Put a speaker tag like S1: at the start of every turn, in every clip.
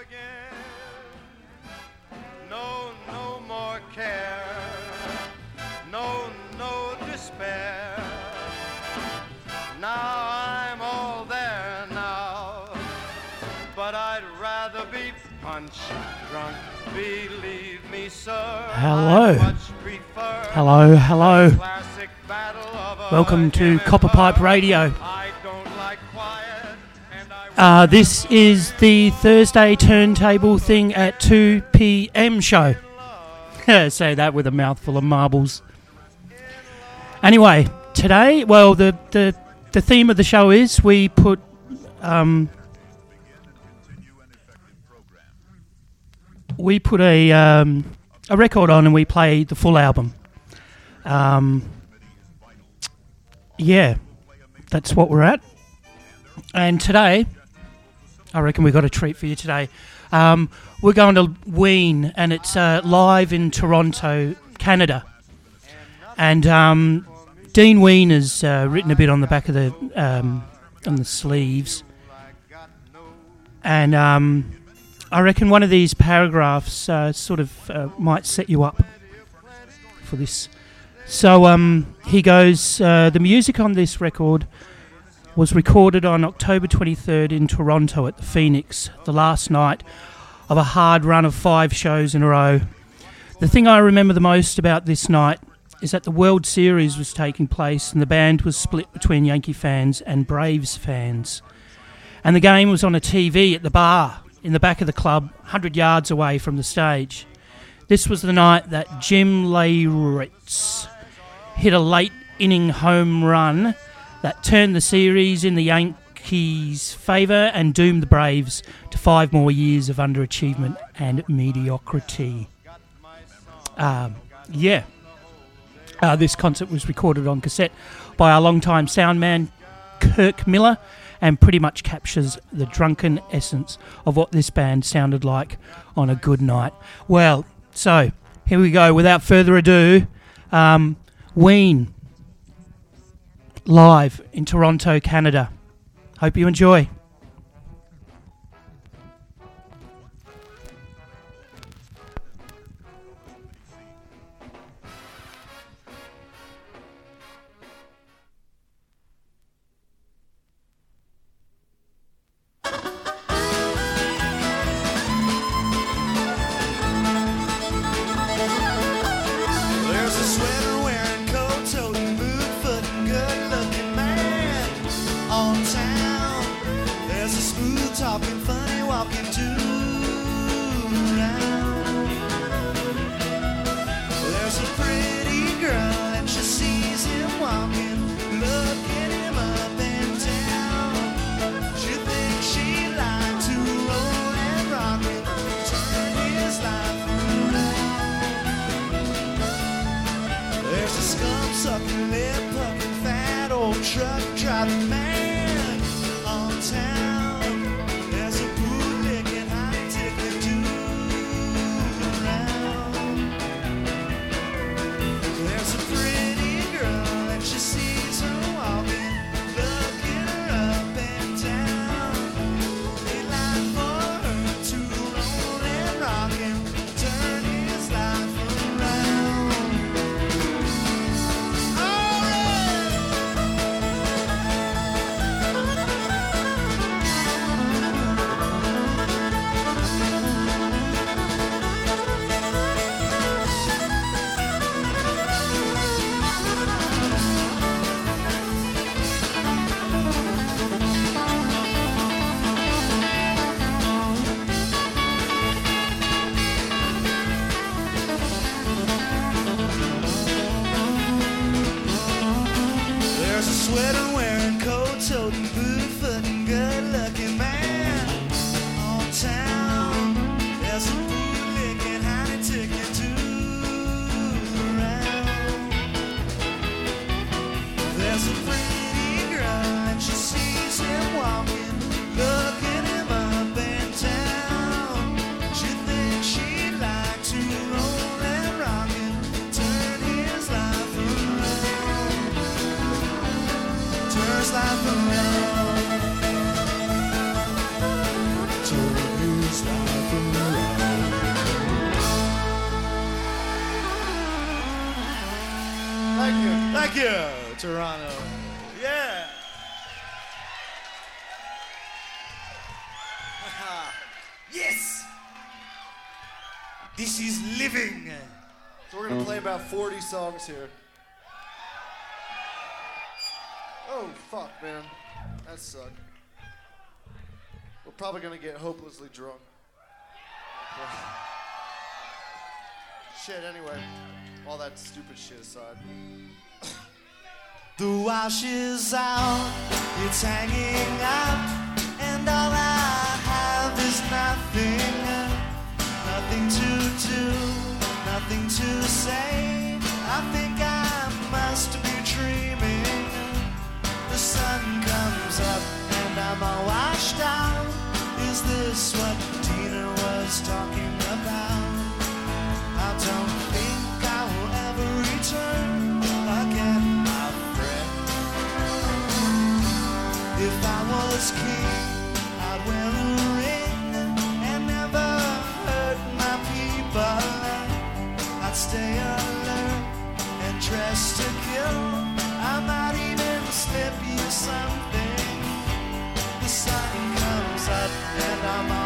S1: again. No, no more care. No, no despair. Now I'm all there now. But I'd rather be punch drunk. Believe me, sir.
S2: Hello.
S1: I'd much prefer
S2: Hello, hello.
S1: classic battle of
S2: Welcome to Copper Pipe. Radio. Uh, this is the Thursday turntable thing at 2 p.m. show. Say that with a mouthful of marbles. Anyway, today, well, the, the, the theme of the show is we put um, we put a um, a record on and we play the full album. Um, yeah, that's what we're at. And today, I reckon we've got a treat for you today. Um, we're going to Ween, and it's uh, live in Toronto, Canada. And um, Dean Ween has uh, written a bit on the back of the um, on the sleeves, and um, I reckon one of these paragraphs uh, sort of uh, might set you up for this. So um, he goes. Uh, the music on this record was recorded on October 23rd in Toronto at the Phoenix, the last night of a hard run of five shows in a row. The thing I remember the most about this night is that the World Series was taking place and the band was split between Yankee fans and Braves fans. And the game was on a TV at the bar in the back of the club, 100 yards away from the stage. This was the night that Jim Leyritz hit a late inning home run that turned the series in the Yankees' favour and doomed the Braves to five more years of underachievement and mediocrity. Um, yeah. Uh, this concert was recorded on cassette by our longtime sound man, Kirk Miller, and pretty much captures the drunken essence of what this band sounded like on a good night. Well, so here we go. Without further ado, um, Ween live in Toronto, Canada. Hope you enjoy.
S3: Yes. This is living.
S4: So we're gonna play about 40 songs here. Oh fuck, man, that sucked. We're probably gonna get hopelessly drunk. shit. Anyway, all that stupid shit aside.
S3: The wash is out, it's hanging up, and all I nothing, nothing to do, nothing to say. I think I must be dreaming. The sun comes up, and I'm all washed out. Is this what Tina was talking about? I don't think I will ever return again, my friend. If I was king, to kill. I might even slip you something. The sun comes up and I'm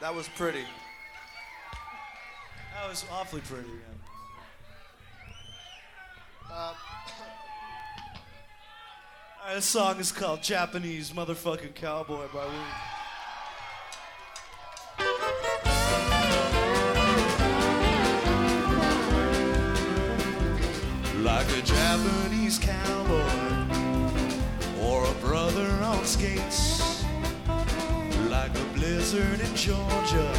S4: that was pretty.
S3: That was awfully pretty. Yeah.
S4: Uh,
S3: All right, this song is called Japanese Motherfucking Cowboy by Ween. Like a Japanese cowboy or a brother on skates. Blizzard in Georgia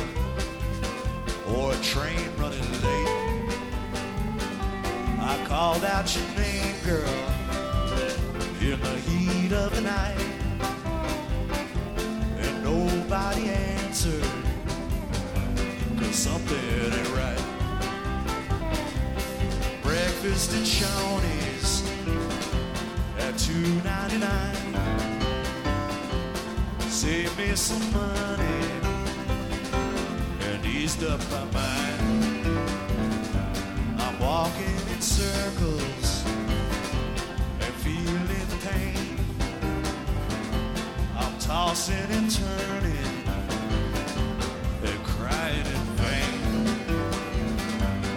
S3: or a train running late. I called out your name, girl in the heat of the night, and nobody answered, cause something ain't right. Breakfast at Shoney's at two ninety nine. Save me some money and eased up my mind. I'm walking in circles and feeling pain. I'm tossing and turning and crying in vain.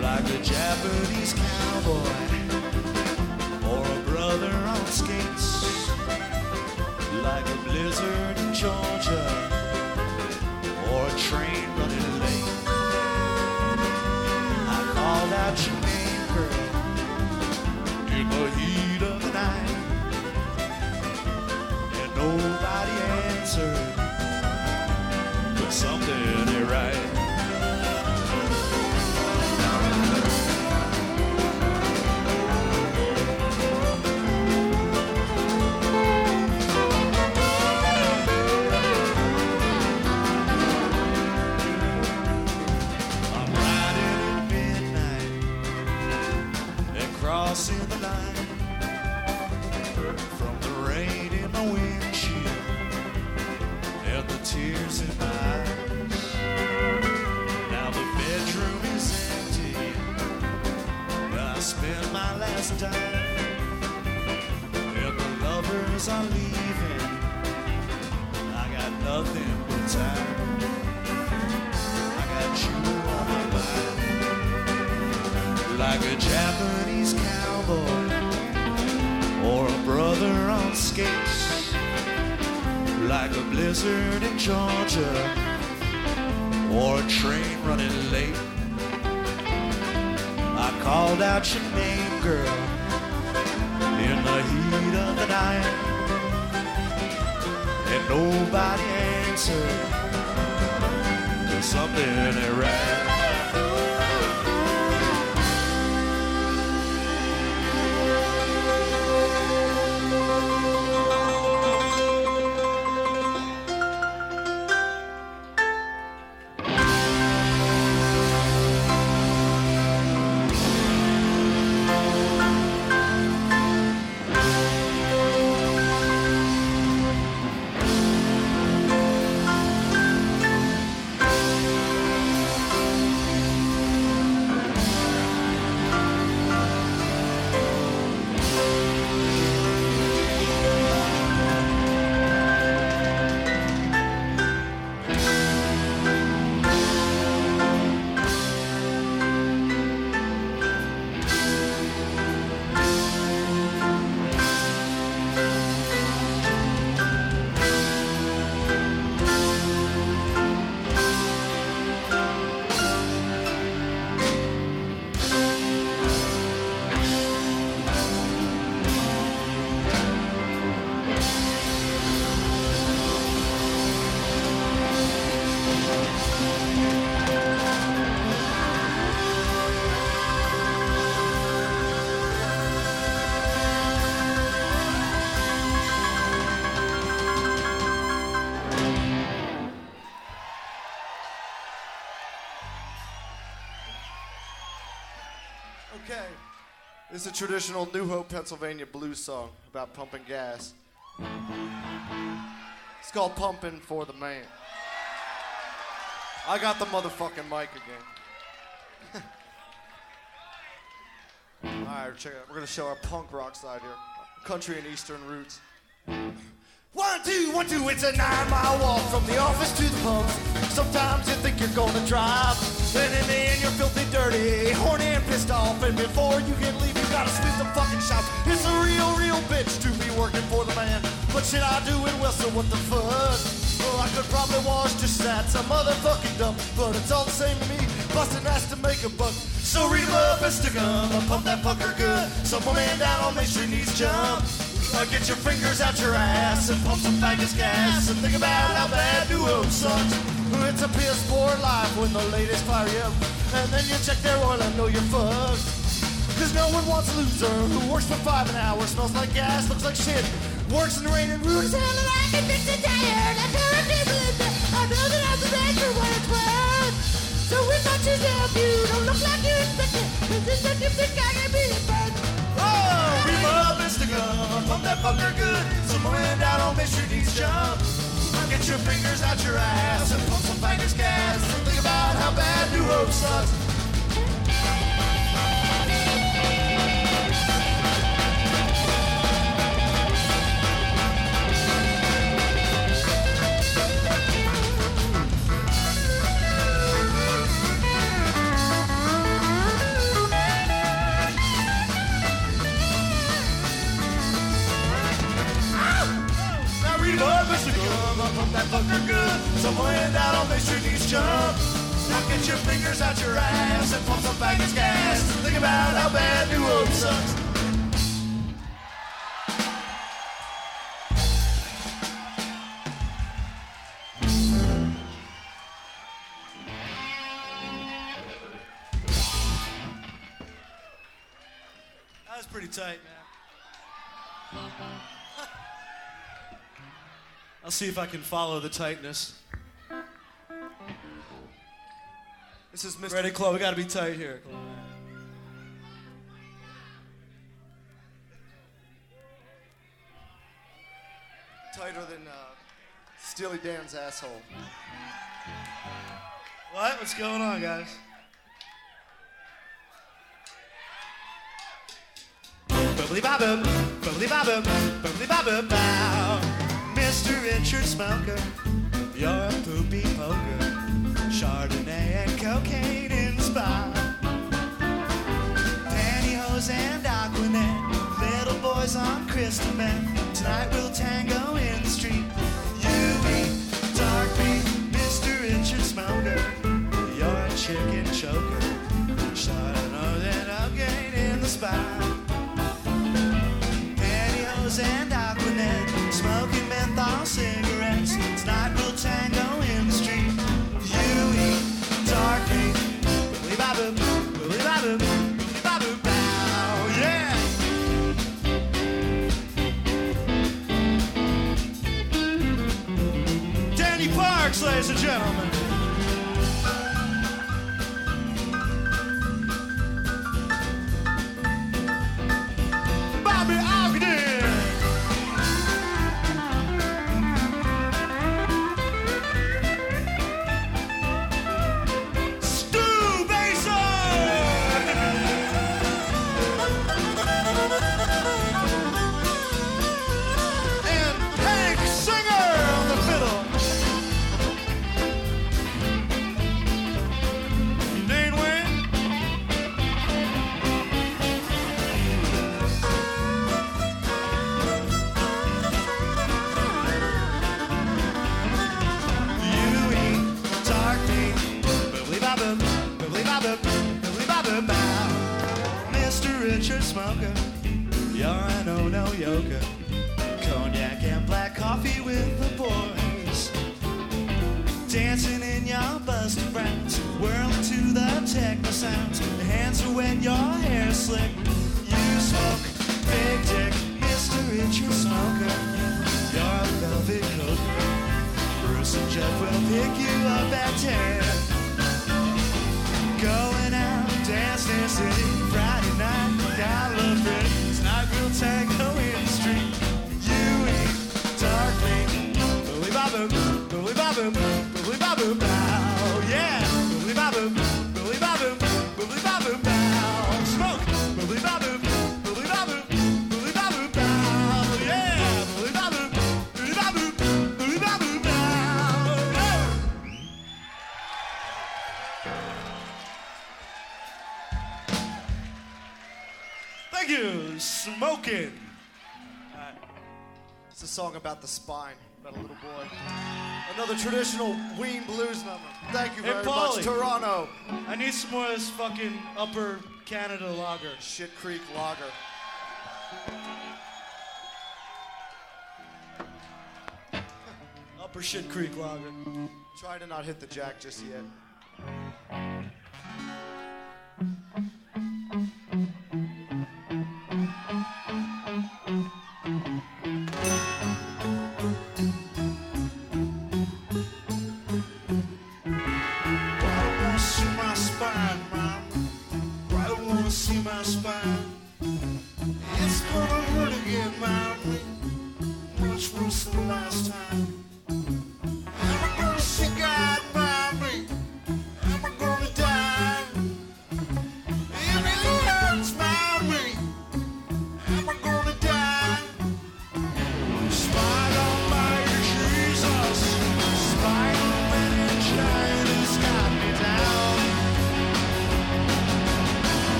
S3: Like a Japanese cowboy or a brother on skates. Like a blizzard Georgia or a train running late. I called out your name, girl in the heat of the night, and nobody answered. But something ain't right. Georgia or a train running late. I called out your name, girl, in the heat of the night. And nobody answered. Cause something ain't right.
S4: Traditional New Hope, Pennsylvania blues song about pumping gas. It's called Pumping for the Man. I got the motherfucking mic again. Alright, check it out. We're gonna show our punk rock side here. Country and Eastern roots. One, two, one, two, it's a nine mile walk from the office to the pumps. Sometimes you think you're gonna drive, then in the end you're filthy dirty, horny and pissed off, and before you can leave, gotta sweep the fucking shop. It's a real, real bitch to be working for the man, but shit, I do it well, so what the fuck? Oh, I could probably wash just that, some motherfucking dump, but it's all the same to me, busting ass to make a buck. So read up and stick pump that fucker good, So some man down on Main Street needs jump. Uh, get your fingers out your ass and pump some faggots gas and think about how bad Hope sucks. It's a piss poor life when the ladies fire you up and then you check their oil and know you're fucked. Cause no one wants a loser who works for five an hour, smells like gas, looks like shit, works in the rain and rude as hell and I can fix it tired. I tell her people that I know that I'm the best for what it's worth. So if I choose to help you, don't look like you expect it. Cause this that you think I can be a bird. Oh, up and stick 'em, pump that fucker good. Some man down on Street needs jump. Get your fingers out your ass and pump some fingers gas. Think about how bad New Hope sucks. Gum, that fucker good. Someone down on Main Street needs jump. Now get your fingers out your ass and pump some faggots gas. Think about how bad New Hope sucks.
S3: That was pretty tight, man. I'll see if I can follow the tightness.
S4: This is Mr.
S3: Ready, Chloe? We gotta be tight here.
S4: tighter than uh, Steely Dan's asshole.
S3: What? What's going on, guys? Bubbly bobbum, bubbly bobbum, bubbly bobbum bow. Richard Smoker, you're a poopy poker, Chardonnay and cocaine in inspired. Pantyhose and Aquanet, little boys on crystal meth. Tonight we'll tango in the street. You be dark meat, Mr. Richard Smoker, you're a chicken choker, Chardonnay and cocaine in the spot. Randy Parks, ladies and gentlemen. the
S4: spine about a little boy. Another traditional Ween blues number. Thank you very
S3: hey,
S4: much, Toronto.
S3: I need some more of this fucking Upper Canada lager.
S4: Shit Creek lager.
S3: upper Shit Creek lager.
S4: Try to not hit the jack just yet.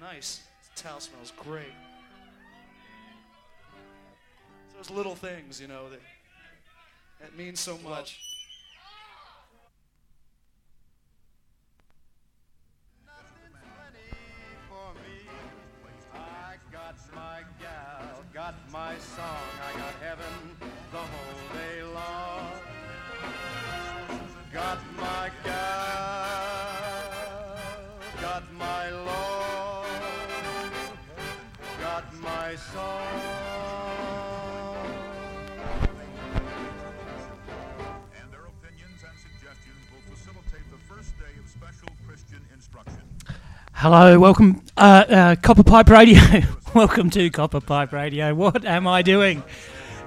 S1: nice. The towel smells great. Those little things, you know, that, that means so much.
S3: Hello, welcome, uh, uh, Copper Pipe Radio. welcome to Copper Pipe Radio. What am I doing?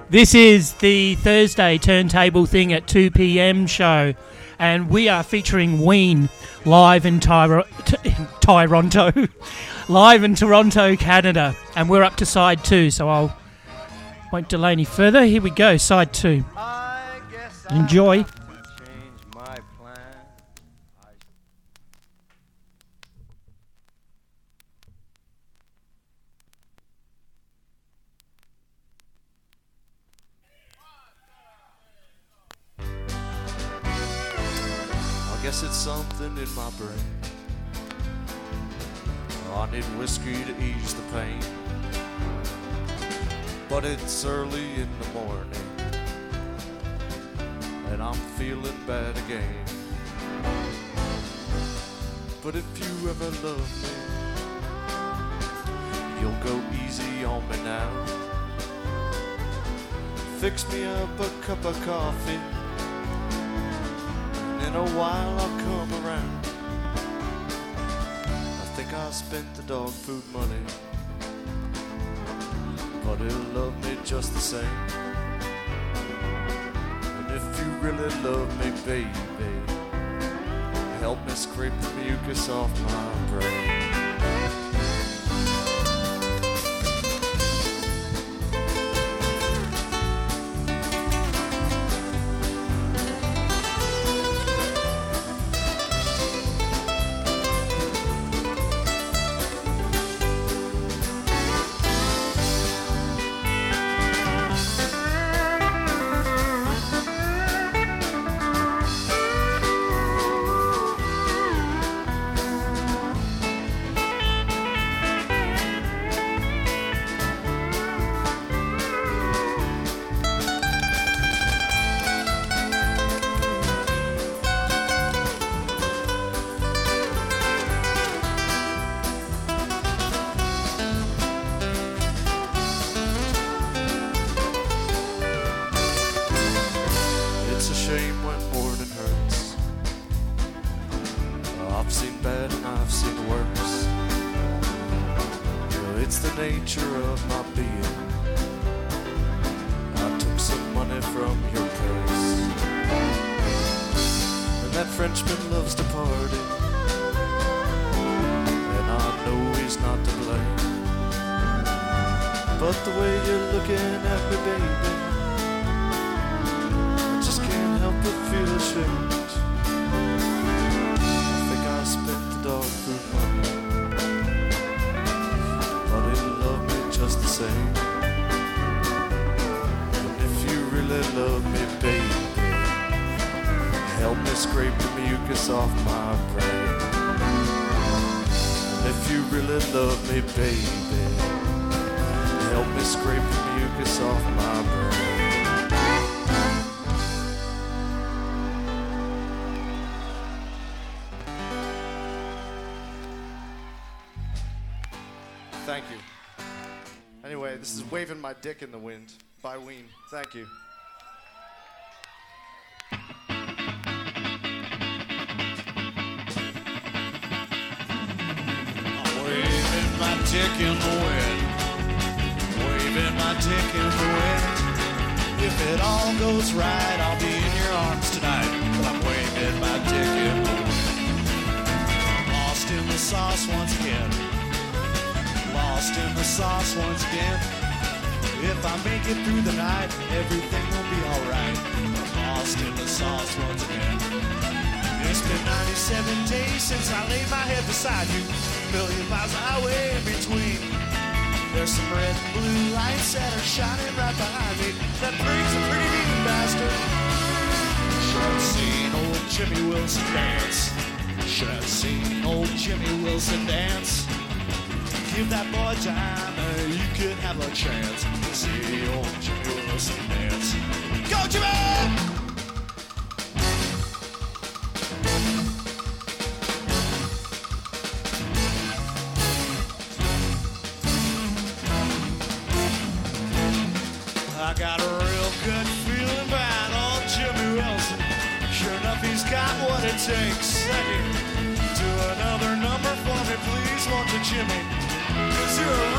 S3: This is the Thursday Turntable Thing at 2 p.m. show, and we are featuring Ween live in Toronto, live in Toronto, Canada, and we're up to side two, so I'll won't delay any further. Here we go, side two. Enjoy.
S4: Waving My Dick in the Wind by Ween. Thank you.
S5: I'm waving my dick in the wind. Waving my dick in the wind. If it all goes right, I'll be in your arms tonight. But I'm waving my dick in the wind. Lost in the sauce once again. Lost in the sauce once again. If I make it through the night, everything will be alright. Lost in the sauce once again. It's been 97 days since I laid my head beside you.
S3: A million miles of highway in between. There's some red and blue lights that are shining right behind me. That brings a pretty mean bastard. Should have seen old Jimmy Wilson dance. Should have seen old Jimmy Wilson dance. Give that boy time could have a chance. To see old Jimmy Wilson dance. Go, Jimmy! I got a real good feeling Jimmy Wilson. Sure enough, he's got what it takes. Do another number for me, please, won't you, Jimmy? Cause you're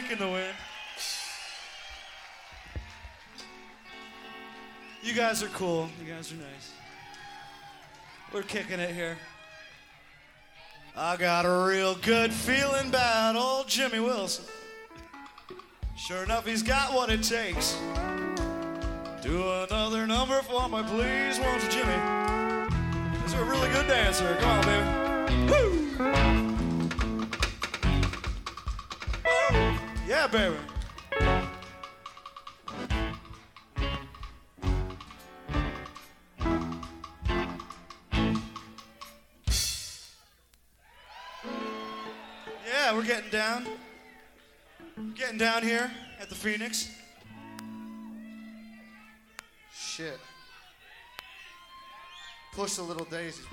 S3: dick in the wind. You guys are cool. You guys are nice. We're kicking it here. I got a real good feeling about old Jimmy Wilson. Sure enough, he's got what it takes. Do another number for me, please, won't you, Jimmy? He's a really good dancer. Come on, baby. Woo! Yeah, baby. Yeah, we're getting down. Getting down here at the Phoenix.
S4: Shit. Push the little daisies.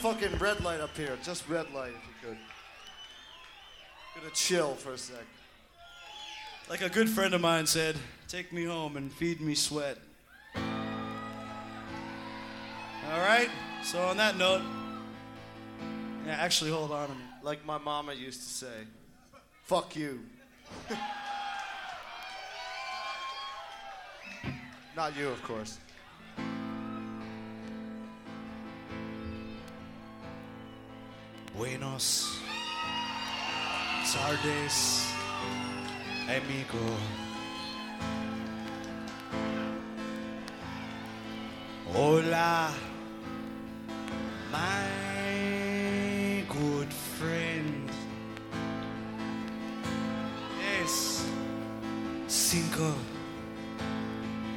S4: Fucking red light up here. Just red light if you could. Gonna chill for a sec.
S3: Like a good friend of mine said, take me home and feed me sweat. All right, so on that note, yeah, actually, hold on a minute.
S4: Like my mama used to say, fuck you. Not you, of course.
S3: Buenos tardes, amigo. Hola, my good friend. Yes, Cinco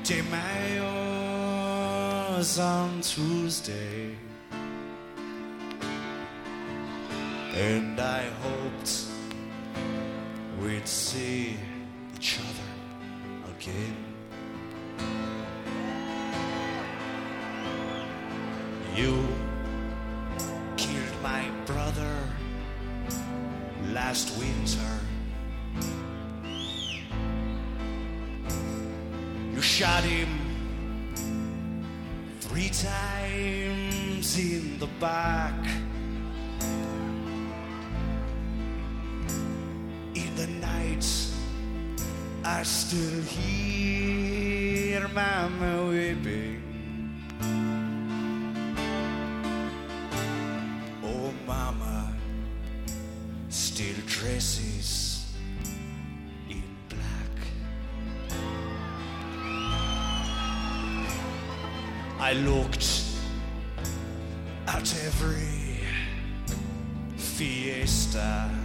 S3: de Mayo's on Tuesday. And I hoped we'd see still hear Mama weeping. Oh, Mama still dresses in black. I looked at every fiesta.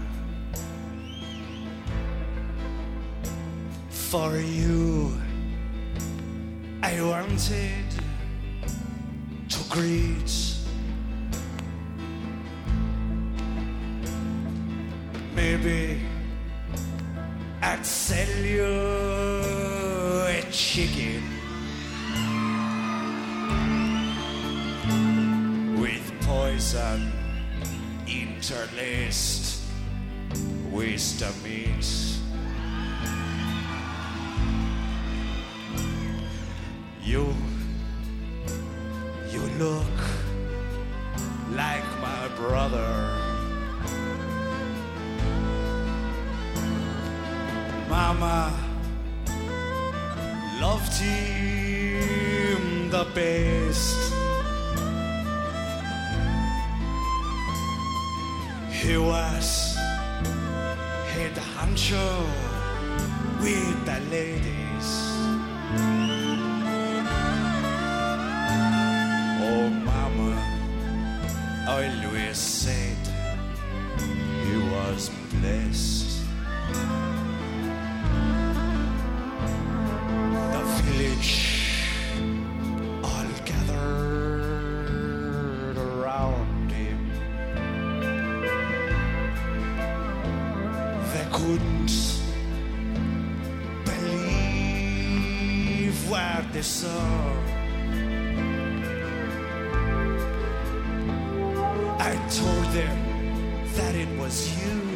S3: For you, I wanted to greet ladies. Saw. I told them that it was you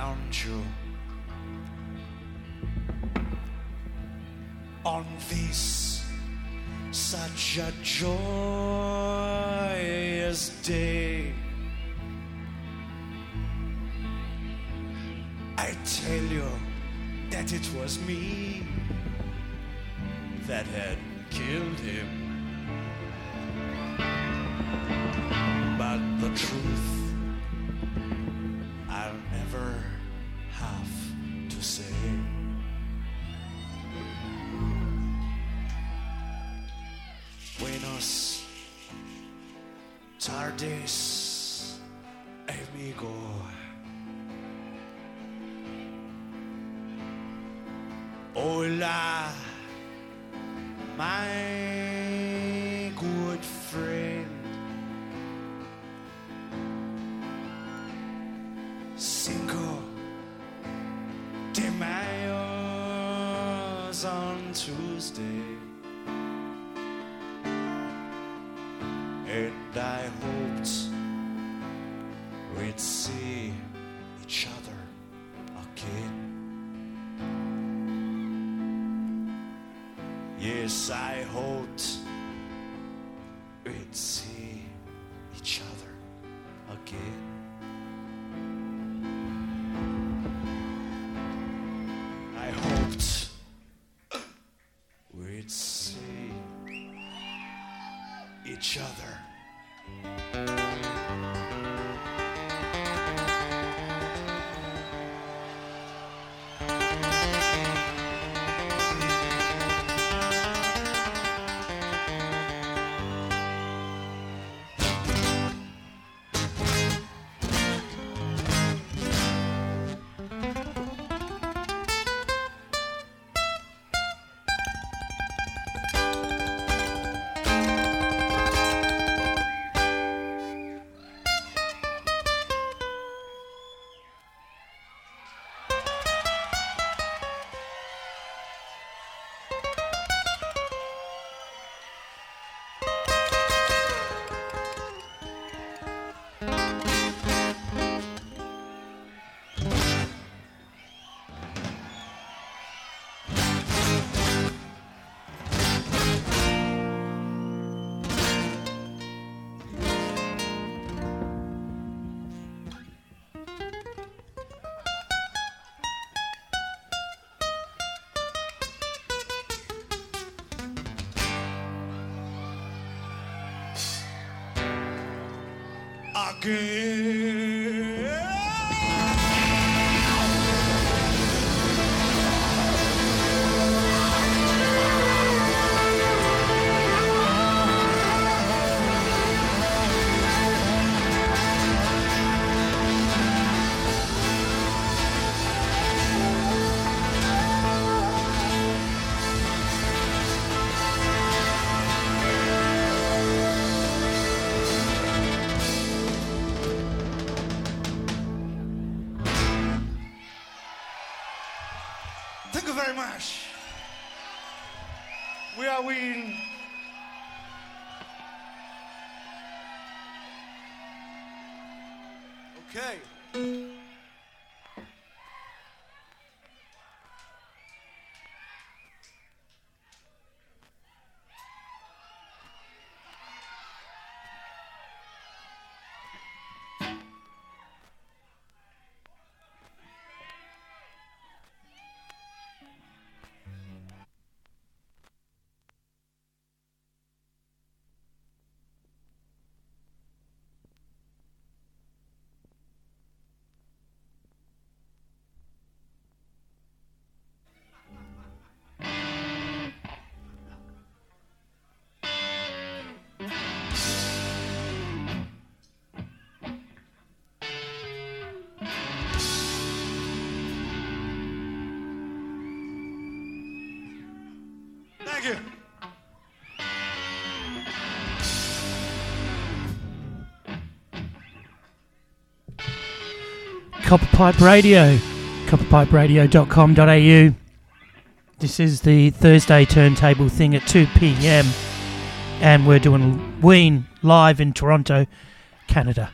S3: found you on this such a joyous day. I tell you that it was me that had on Tuesday. Again. Thank you.
S2: Copper Pipe Radio, copperpiperadio.com.au. This is the Thursday turntable thing at 2 p.m. And we're doing Ween live in Toronto, Canada.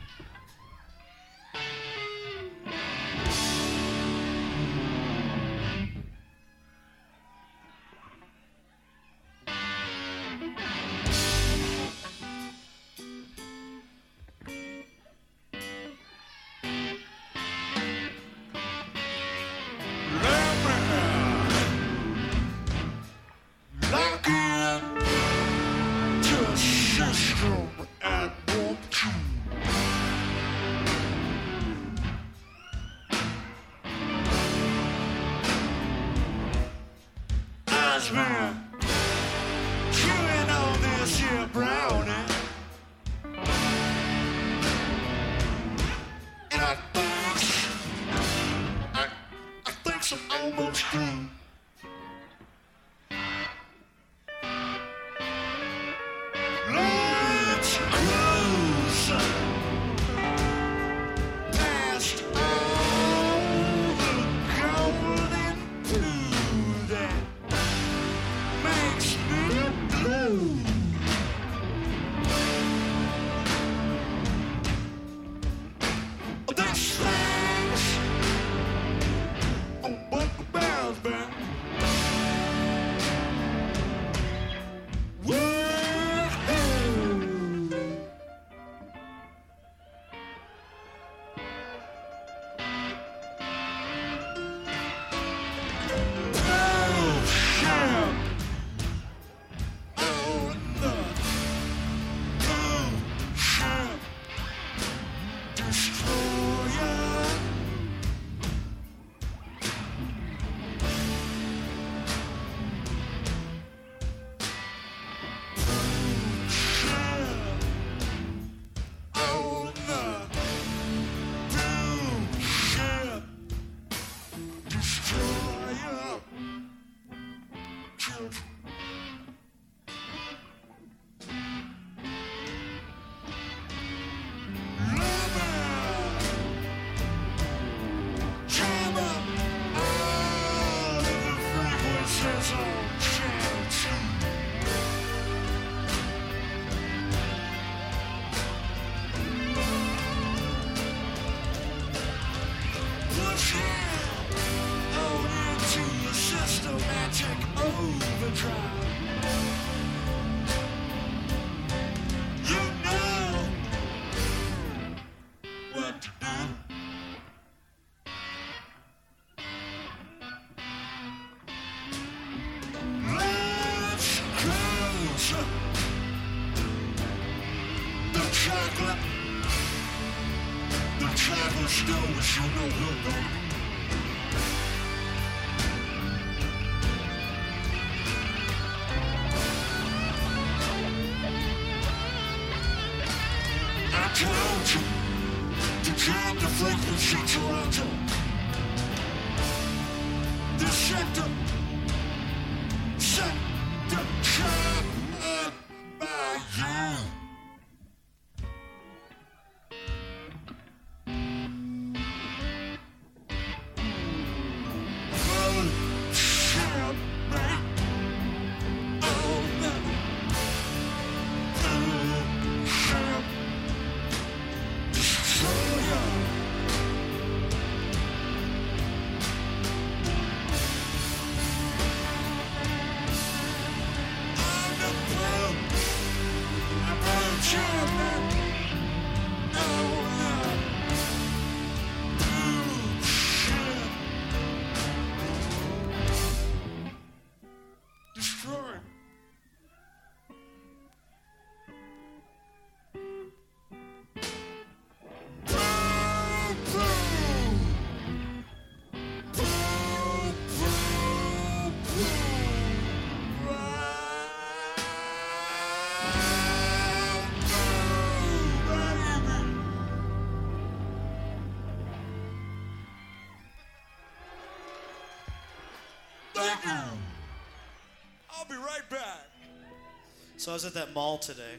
S3: So I was at that mall today.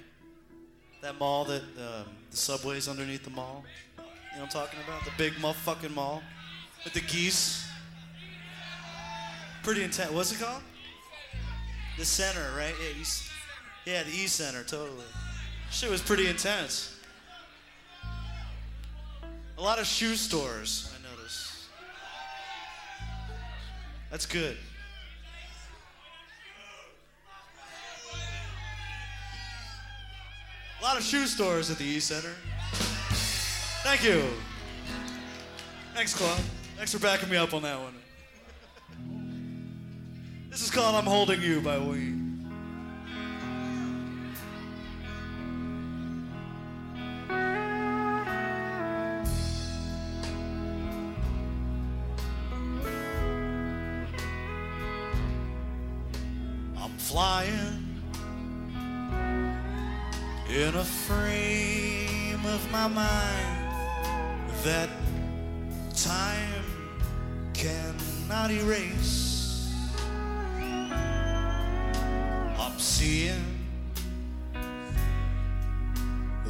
S3: That mall that um, the subway's underneath the mall. You know I'm talking about? The big motherfucking mall with the geese. Pretty intense. What's it called? The center, right? Yeah, East. Yeah, the Eaton Center, totally. Shit was pretty intense. A lot of shoe stores, I noticed. That's good. A lot of shoe stores at the Eaton Center. Thank you. Thanks, Claude. Thanks for backing me up on that one. This is called I'm Holding You by Ween. My mind that time cannot erase. I'm seeing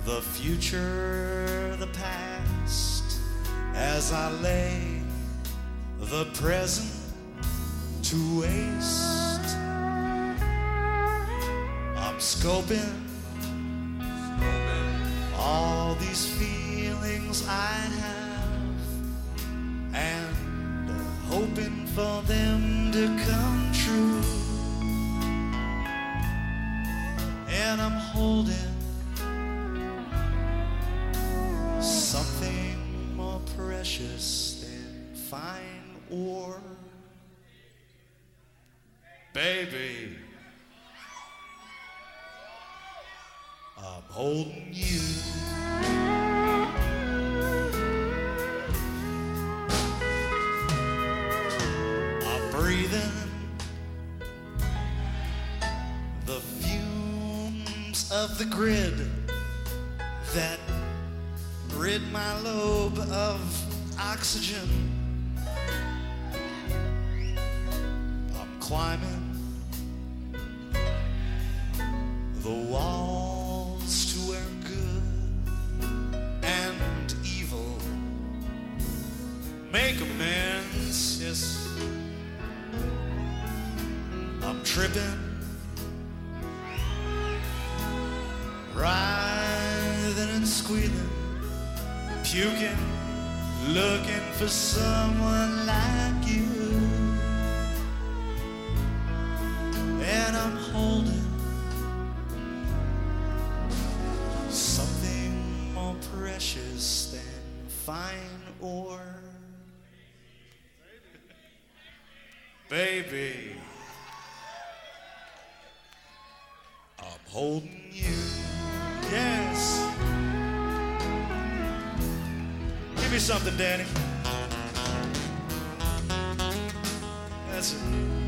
S3: the future, the past, as I lay the present to waste. I'm scoping these feelings I have and hoping for them to come true. And I'm holding something more precious than fine ore. Baby, I'm holding you. Grid that rid my lobe of oxygen. Fine ore. Baby, I'm holding you. Yes. Give me something, Danny. That's it.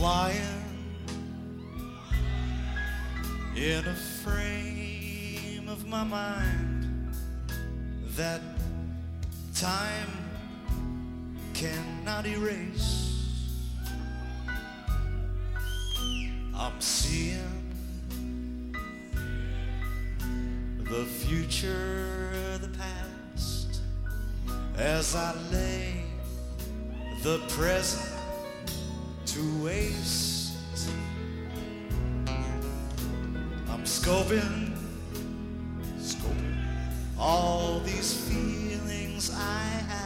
S3: Flying in a frame of my mind that time cannot erase. I'm seeing the future, the past, as I lay the present to waste. I'm scoping, scoping all these feelings I have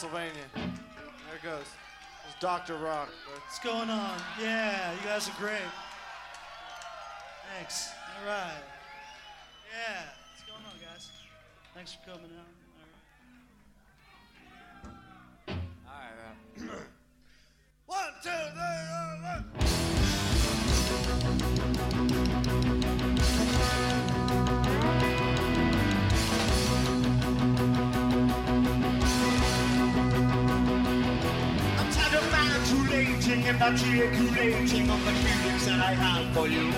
S4: Pennsylvania. There it goes. It's Dr. Rock.
S3: What's going on? Yeah, you guys are great. Thanks. All right. Yeah, what's going on, guys? Thanks for coming out. All right.
S4: One, two, three, four, five.
S6: And articulating on the feelings that I have for you.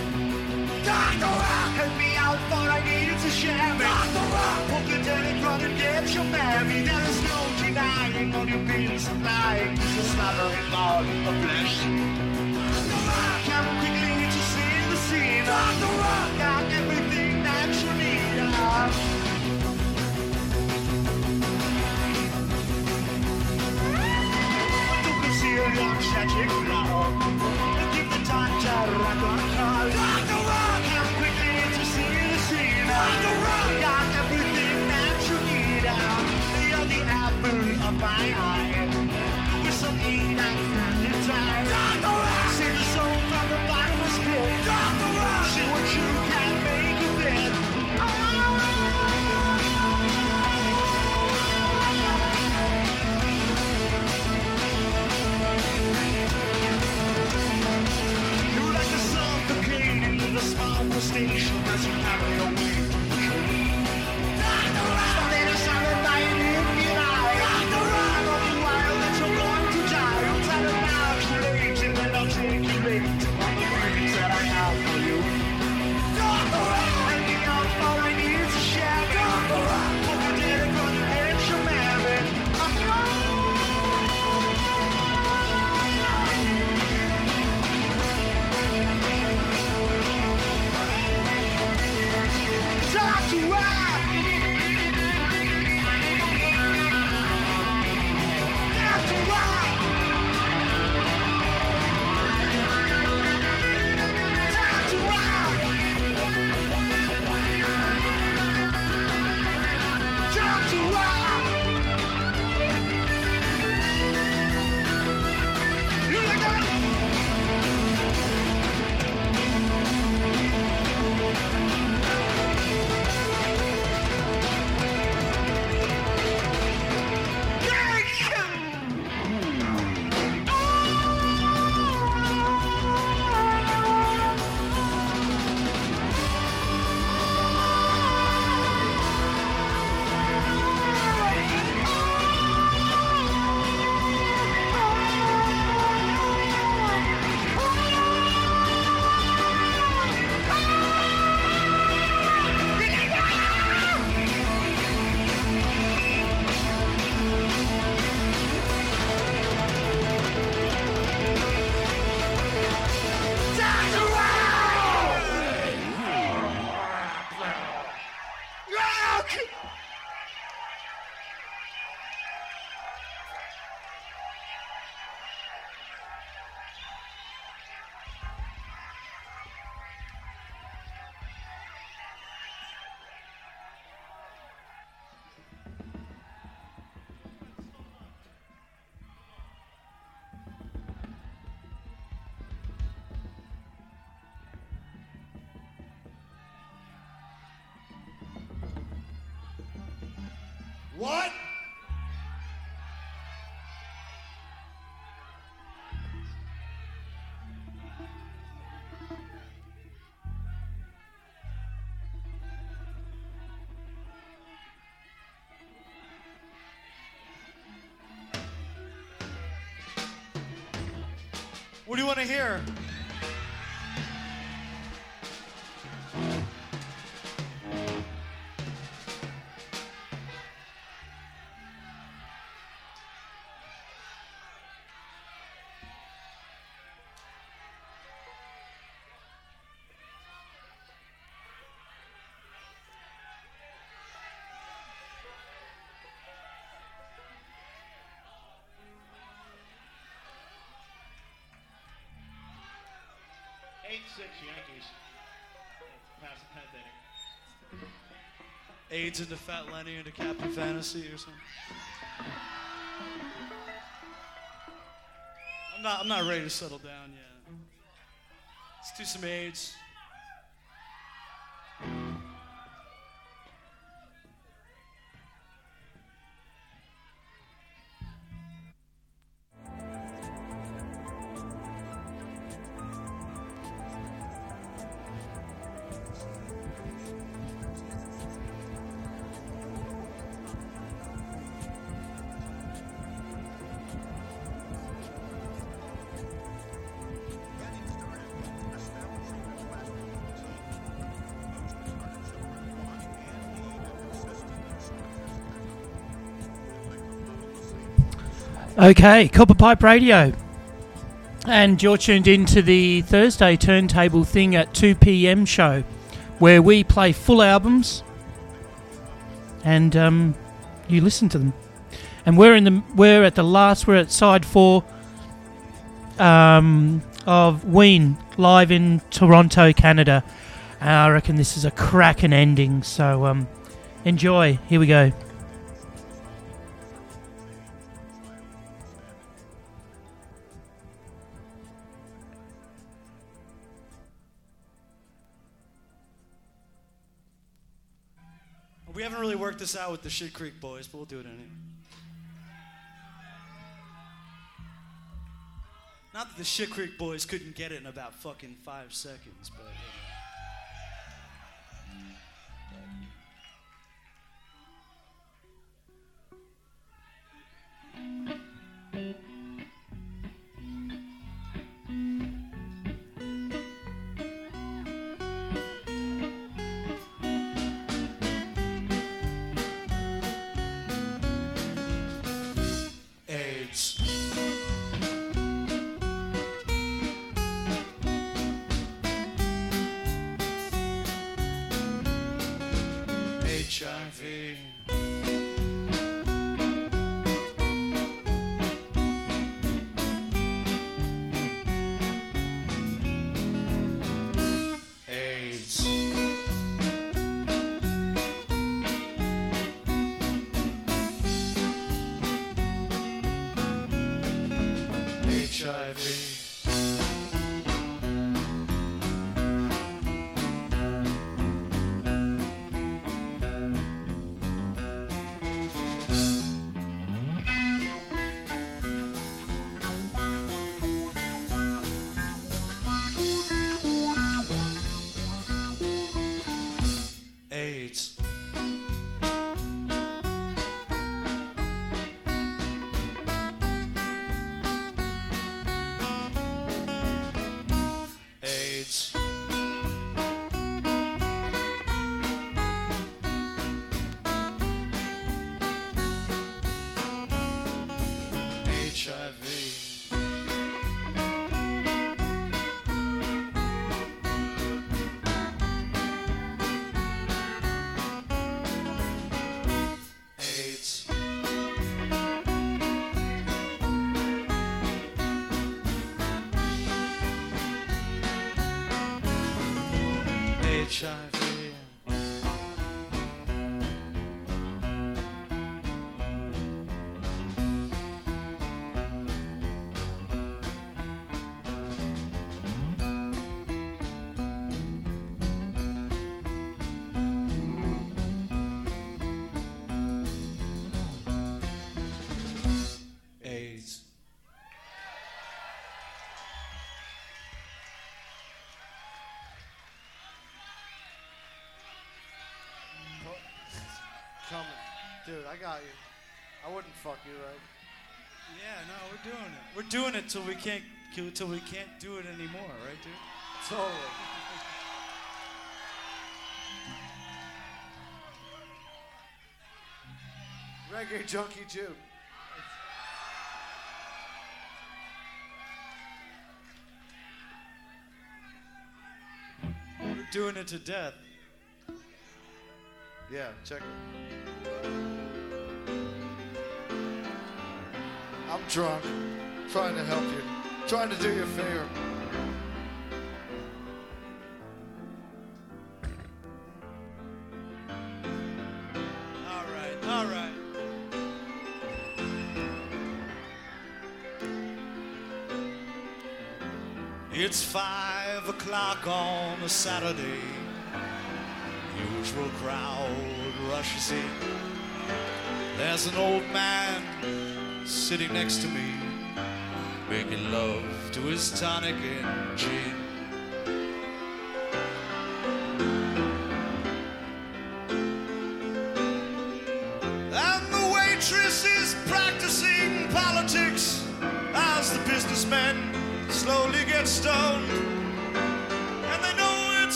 S6: Dr. Rock, help me out, for I need to share it. Dr. Rock, put the dead run and get you married. There is no denying all your bills and lying. You're slathering all in the flesh. Dr. Rock, come quickly to see the scene. Dr. Rock, your tragic flaw. Keep the rock Rock, come quickly to see the scene. Rock, got everything the small station as Hey!
S4: What?
S3: What do you want to hear?
S7: Six Yankees. Pass the tenth inning.
S3: AIDS into Fat Lenny into Captain Fantasy or something. I'm not. I'm not ready to settle down yet. Let's do some AIDS.
S2: Okay, Copper Pipe Radio. And you're tuned in to the Thursday turntable thing at 2 p.m. show where we play full albums and um, you listen to them. And we're in the we're at the last we're at side 4 um, of Ween live in Toronto, Canada. And I reckon this is a cracking ending, so um, enjoy. Here we go.
S3: This out with the Shit Creek boys, but we'll do it anyway. Not that the Shit Creek boys couldn't get it in about fucking five seconds, but. AIDS.
S4: Got you. I wouldn't fuck you, right?
S3: Yeah, no, we're doing it. We're doing it till we can't till we can't do it anymore, right, dude?
S4: Totally. Reggae Junkie Jew.
S3: We're doing it to death.
S4: Yeah, check it. I'm drunk, trying to help you, trying to do you a favor.
S3: All right, all right. It's five o'clock on a Saturday. Usual crowd rushes in. There's an old man sitting next to me, making love to his tonic and gin.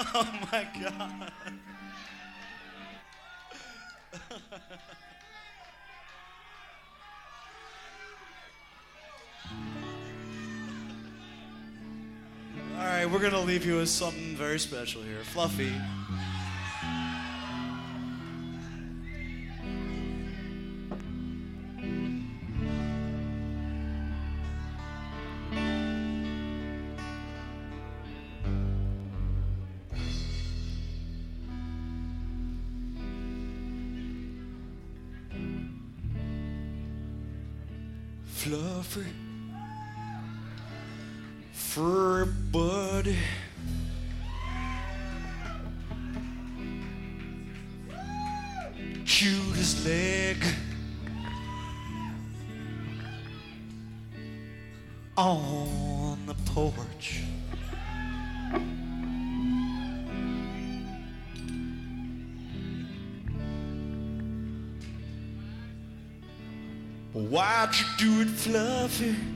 S3: Oh my god. All right, we're gonna leave you with something very special here. Fluffy. It, Fluffy?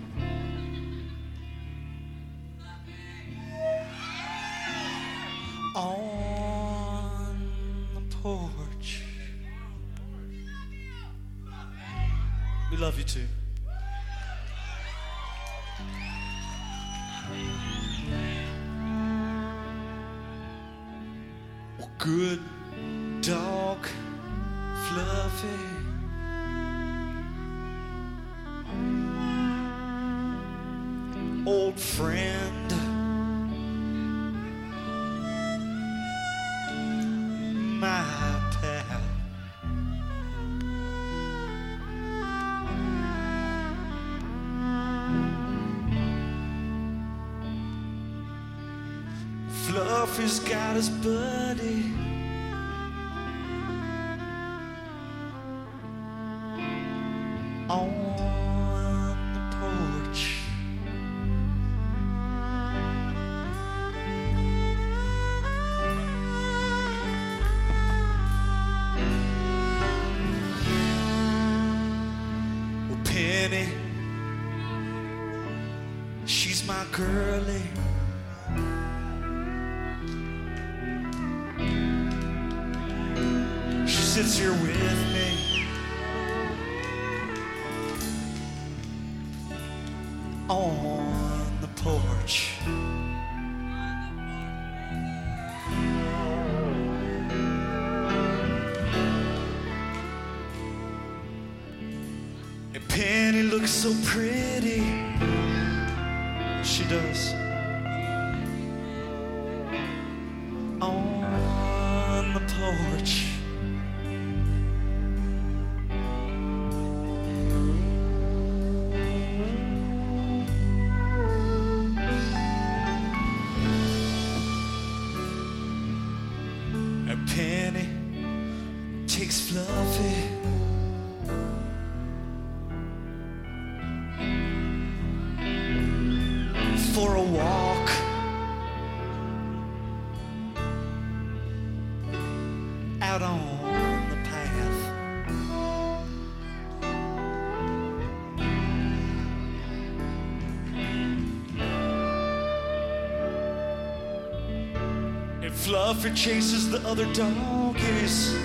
S3: Fluffy's got his buddy. On the porch. Well, Penny, she's my girlie. Sits here with me. love for chases the other doggies.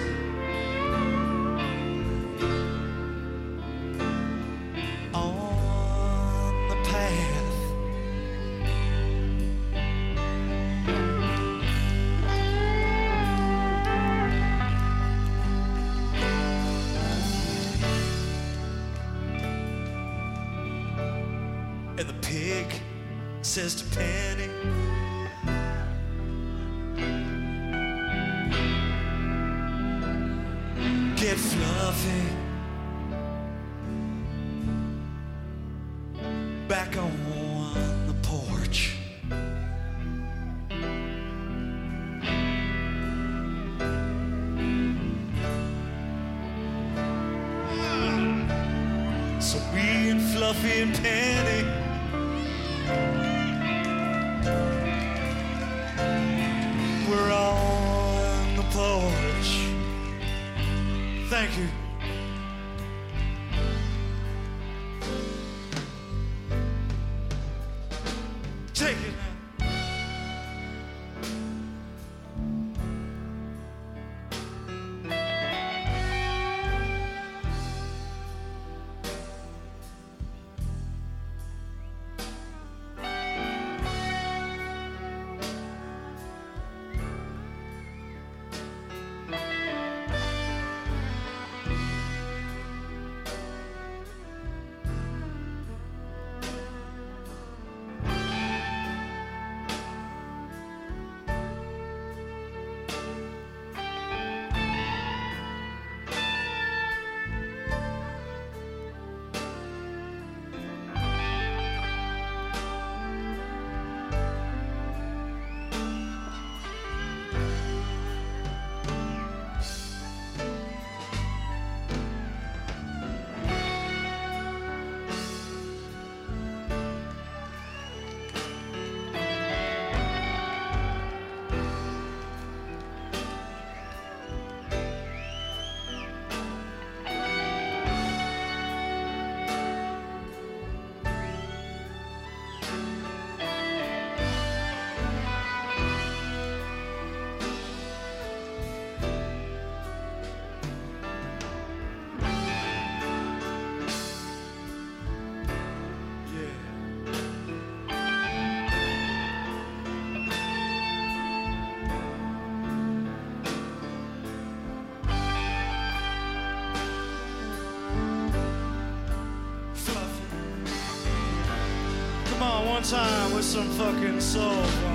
S3: one time with some fucking soul.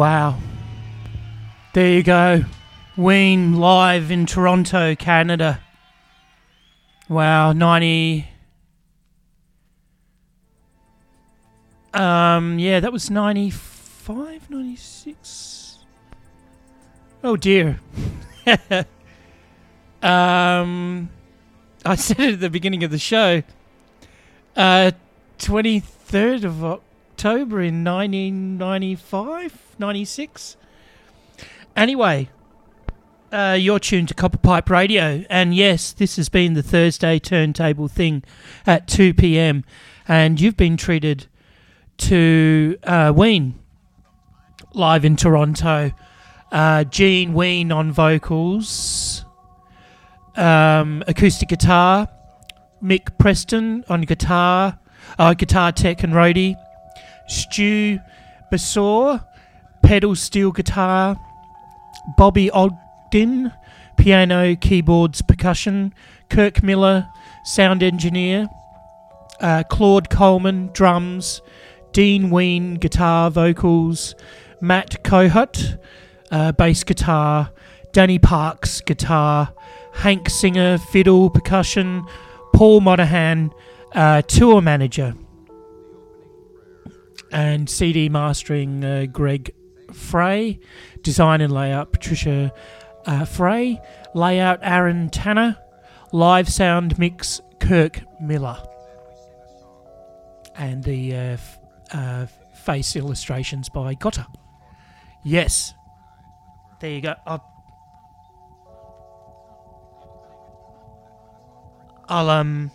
S2: Wow. There you go. Ween live in Toronto, Canada. Wow, 90. Um, yeah, that was 95, 96. Oh dear. um, I said it at the beginning of the show. Uh, 23rd of October in 1995, 96. Anyway, uh, you're tuned to Copper Pipe Radio, and yes, this has been the Thursday turntable thing at 2 p.m. And you've been treated to uh, Ween live in Toronto. Uh, Gene Ween on vocals, um, acoustic guitar, Mick Preston on guitar, uh, guitar tech and roadie, Stu Basore, pedal steel guitar, Bobby Ogdin, piano, keyboards, percussion, Kirk Miller, sound engineer, uh, Claude Coleman, drums, Dean Ween, guitar, vocals, Matt Kohut, uh, bass guitar, Danny Parks, guitar, Hank Singer, fiddle, percussion, Paul Monahan, uh, tour manager, and CD mastering uh, Greg Frey, design and layout Patricia uh, Frey, layout Aaron Tanner, live sound mix Kirk Miller, and the uh, f- uh, face illustrations by Gotta. Yes, there you go. I'll, I'll um,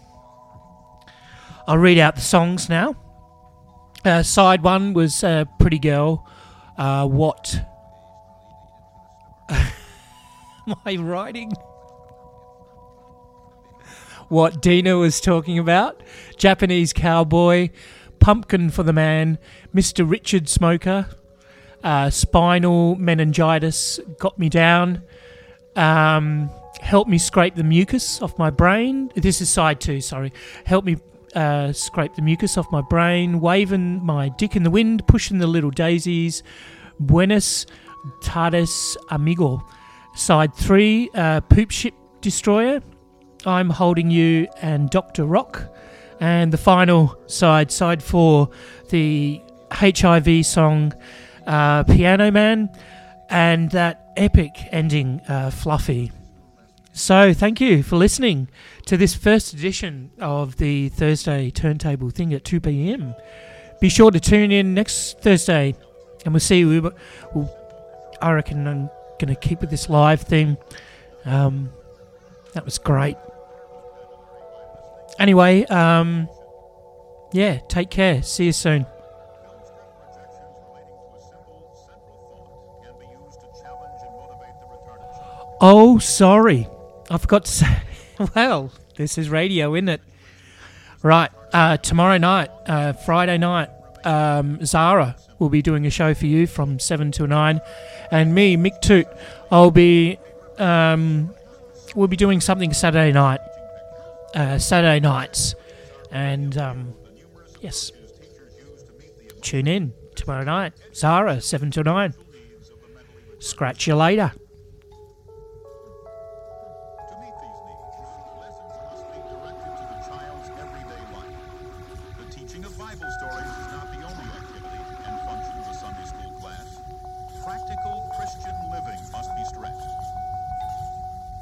S2: I'll read out the songs now. Uh, side one was uh, Pretty Girl. Uh, what my writing? What Deaner was talking about. Japanese Cowboy. Pumpkin for the Man. Mr. Richard Smoker. Uh, spinal meningitis got me down. Um, help me scrape the mucus off my brain. This is side two, sorry. Help me uh, scrape the mucus off my brain, waving my dick in the wind, pushing the little daisies. Buenos tardes, amigo. Side three, uh, poop ship destroyer. I'm holding you and Doctor Rock. And the final side, side four, the HIV song uh, Piano Man, and that epic ending, uh, Fluffy. So, thank you for listening to this first edition of the Thursday turntable thing at 2 pm. Be sure to tune in next Thursday, and we'll see. We, we'll, I reckon I'm going to keep with this live thing. Um, that was great. Anyway, um, yeah, take care. See you soon. Oh, sorry. I forgot to say. Well, this is radio, isn't it? Right. Uh, tomorrow night, uh, Friday night, um, Zara will be doing a show for you from 7 to 9. And me, Mick Toot, I'll be. Um, we'll be doing something Saturday night. Uh, Saturday nights. And, um, yes. Tune in tomorrow night. Zara, 7 to 9. Scratch you later.